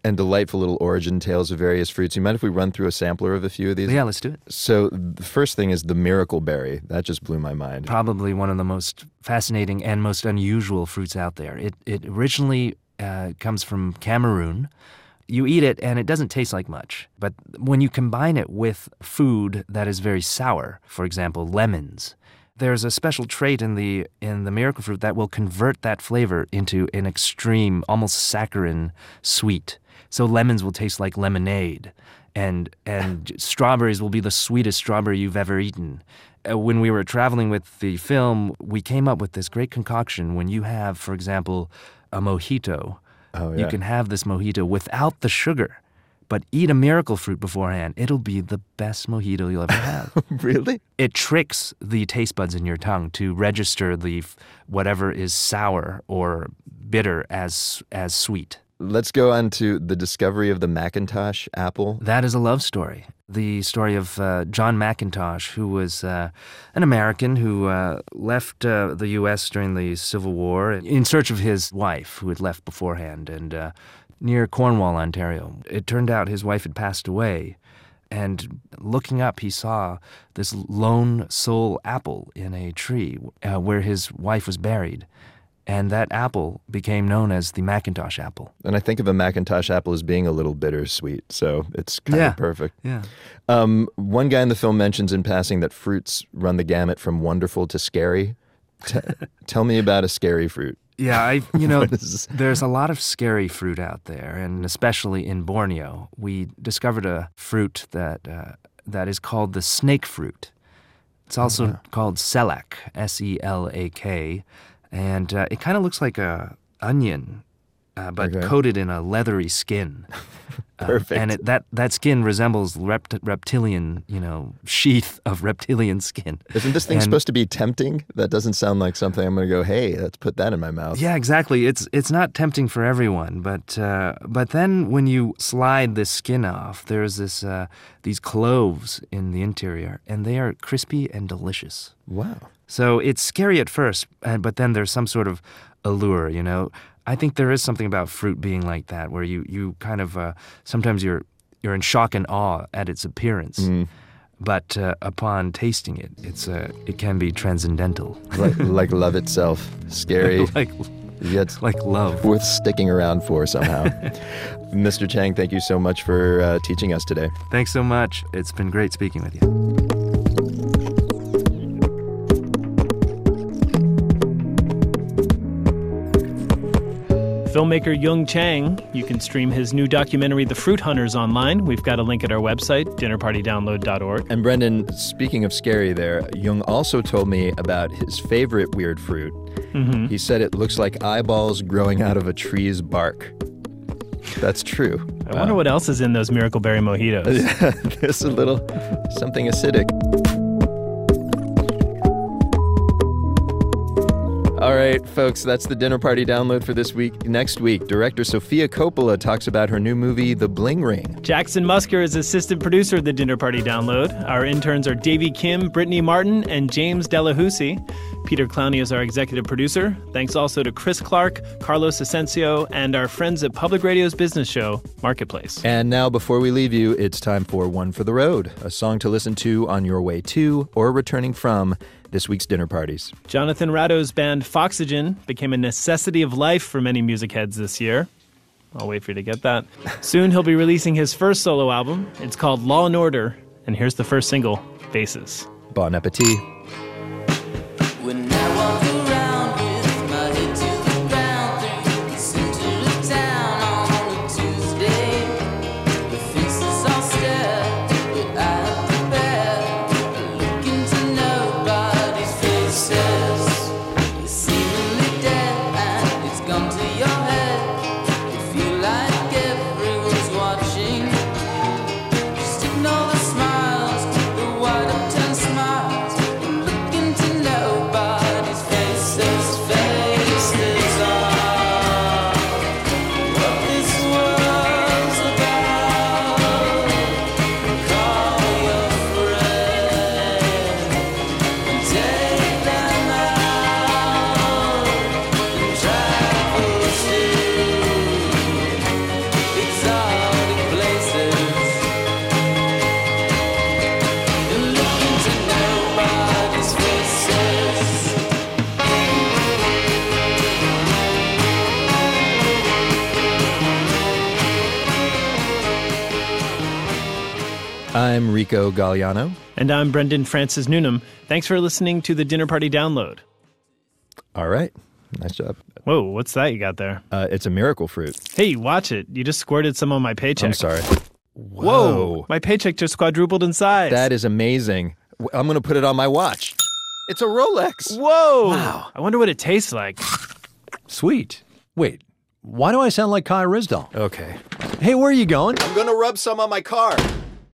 and delightful little origin tales of various fruits. You mind if we run through a sampler of a few of these? Yeah, let's do it. So the first thing is the miracle berry. That just blew my mind. Probably one of the most fascinating and most unusual fruits out there. It it originally uh, comes from Cameroon. You eat it and it doesn't taste like much, but when you combine it with food that is very sour, for example, lemons, there's a special trait in the in the miracle fruit that will convert that flavor into an extreme, almost saccharine sweet. So lemons will taste like lemonade, and and strawberries will be the sweetest strawberry you've ever eaten. Uh, when we were traveling with the film, we came up with this great concoction. When you have, for example, a mojito, Oh, you can have this mojito without the sugar, but eat a miracle fruit beforehand. It'll be the best mojito you'll ever have. really? It tricks the taste buds in your tongue to register the whatever is sour or bitter as as sweet. Let's go on to the discovery of the McIntosh apple. That is a love story. The story of uh, John McIntosh, who was uh, an American who uh, left uh, the U.S. during the Civil War in search of his wife, who had left beforehand, and uh, near Cornwall, Ontario. It turned out his wife had passed away. And looking up, he saw this lone sole apple in a tree uh, where his wife was buried. And that apple became known as the McIntosh apple. And I think of a McIntosh apple as being a little bittersweet, so it's kind Yeah. of perfect. Yeah. Um, one guy in the film mentions in passing that fruits run the gamut from wonderful to scary. T- tell me about a scary fruit. Yeah, I you know there's a lot of scary fruit out there, and especially in Borneo, we discovered a fruit that uh, that is called the snake fruit. It's also Uh-huh. called selak, S E L A K, and uh, it kind of looks like a onion, uh, but Okay. coated in a leathery skin. Um, Perfect. and it, that that skin resembles rept- reptilian, you know, sheath of reptilian skin. Isn't this thing And- supposed to be tempting? That doesn't sound like something I'm going to go, hey, let's put that in my mouth. Yeah, exactly. It's it's not tempting for everyone, but uh, but then when you slide the skin off, there's this uh, these cloves in the interior, and they are crispy and delicious. Wow. So it's scary at first, but then there's some sort of allure, you know. I think there is something about fruit being like that, where you you kind of uh, sometimes you're you're in shock and awe at its appearance. Mm. But uh, upon tasting it, it's uh, it can be transcendental, like, like love itself. Scary. like yet like love. Worth sticking around for somehow. Mr. Chang, thank you so much for uh, teaching us today. Thanks so much. It's been great speaking with you. Filmmaker Yung Chang. You can stream his new documentary, The Fruit Hunters, online. We've got a link at our website, dinnerpartydownload.org. And Brendan, speaking of scary there, Yung also told me about his favorite weird fruit. Mhm. He said it looks like eyeballs growing out of a tree's bark. That's true. I wonder what else is in those Miracle Berry mojitos. There's a little something acidic. All right, folks, that's the dinner party download for this week. Next week, director Sofia Coppola talks about her new movie, The Bling Ring. Jackson Musker is assistant producer of the Dinner Party Download. Our interns are Davy Kim, Brittany Martin, and James Delahousie. Peter Clowney is our executive producer. Thanks also to Chris Clark, Carlos Asensio, and our friends at Public Radio's business show, Marketplace. And now, before we leave you, it's time for One for the Road, a song to listen to on your way to or returning from this week's dinner parties. Jonathan Rado's band Foxygen became a necessity of life for many music heads this year. I'll wait for you to get that. Soon he'll be releasing his first solo album. It's called Law and Order, and here's the first single, Faces. Bon appetit. Galliano. And I'm Brendan Francis Noonan. Thanks for listening to the Dinner Party Download. All right. Nice job. Whoa, what's that you got there? Uh, it's a miracle fruit. Hey, watch it. You just squirted some on my paycheck. I'm sorry. Whoa, my paycheck just quadrupled in size. That is amazing. I'm going to put it on my watch. It's a Rolex. Whoa. Wow. I wonder what it tastes like. Sweet. Wait, why do I sound like Kai Ryssdal? Okay. Hey, where are you going? I'm going to rub some on my car.